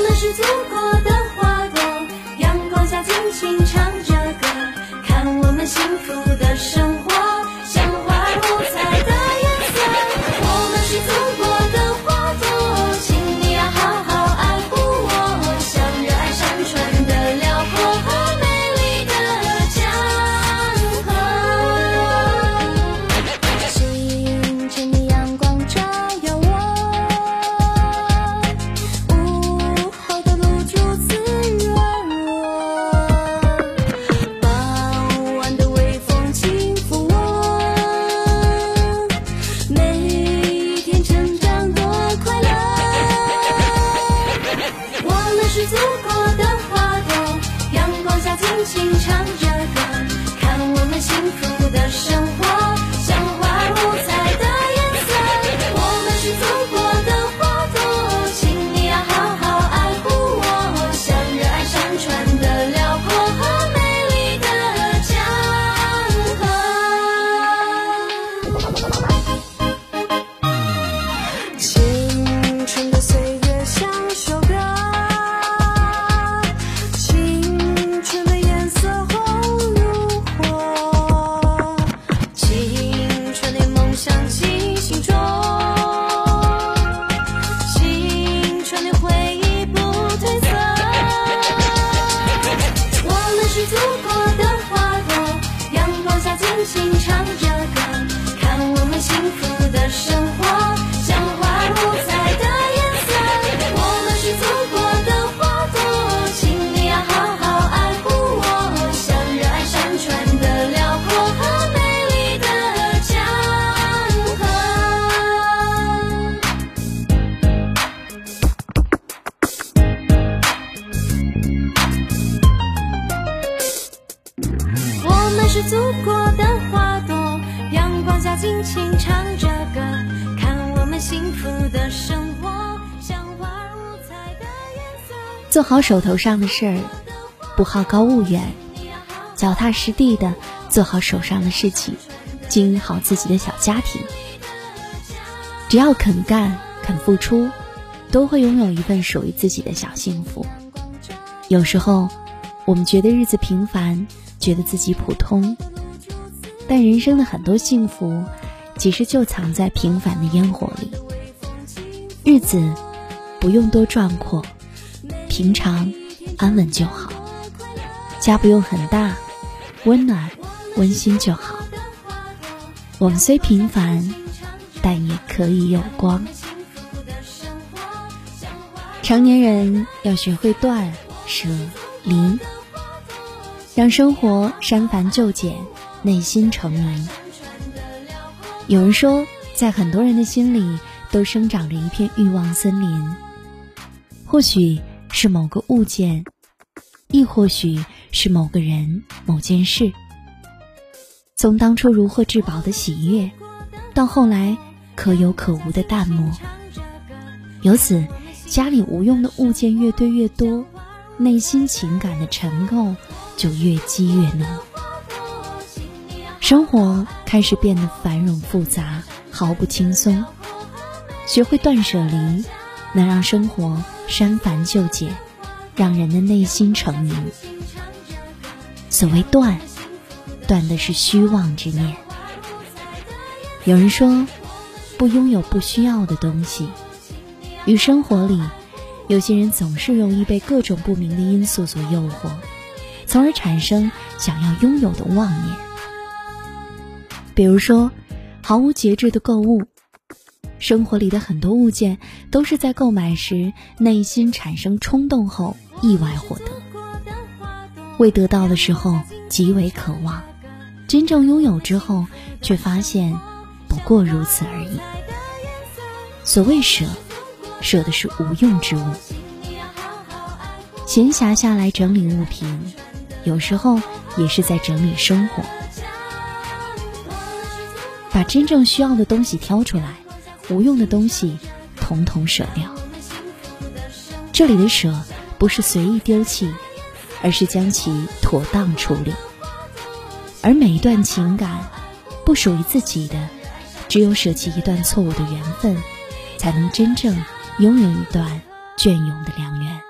我们是祖国的花朵，阳光下尽情唱着歌，看我们幸福的生活，心中。是祖国的花朵，阳光下尽情唱着歌，看我们幸福的生活，像花儿五彩的颜色。做好手头上的事儿，不好高骛远，脚踏实地的做好手上的事情，经营好自己的小家庭。只要肯干、肯付出，都会拥有一份属于自己的小幸福。有时候，我们觉得日子平凡，觉得自己普通，但人生的很多幸福，其实就藏在平凡的烟火里。日子不用多壮阔，平常安稳就好。家不用很大，温暖温馨就好。我们虽平凡，但也可以有光。成年人要学会断舍离，让生活删繁就简，内心澄明。有人说，在很多人的心里都生长着一片欲望森林，或许是某个物件，亦或许是某个人、某件事。从当初如获至宝的喜悦，到后来可有可无的淡漠，由此家里无用的物件越堆越多，内心情感的沉垢就越积越浓。生活开始变得繁荣复杂，毫不轻松。学会断舍离，能让生活删繁就简，让人的内心澄明。所谓断，断的是虚妄之念。有人说，不拥有不需要的东西。于生活里，有些人总是容易被各种不明的因素所诱惑，从而产生想要拥有的妄念。比如说，毫无节制的购物。生活里的很多物件都是在购买时内心产生冲动后意外获得，未得到的时候极为渴望，真正拥有之后却发现不过如此而已。所谓舍，舍的是无用之物。闲暇下来整理物品，有时候也是在整理生活，把真正需要的东西挑出来。无用的东西，统统舍掉。这里的舍，不是随意丢弃，而是将其妥当处理。而每一段情感，不属于自己的，只有舍弃一段错误的缘分，才能真正拥有一段隽永的良缘。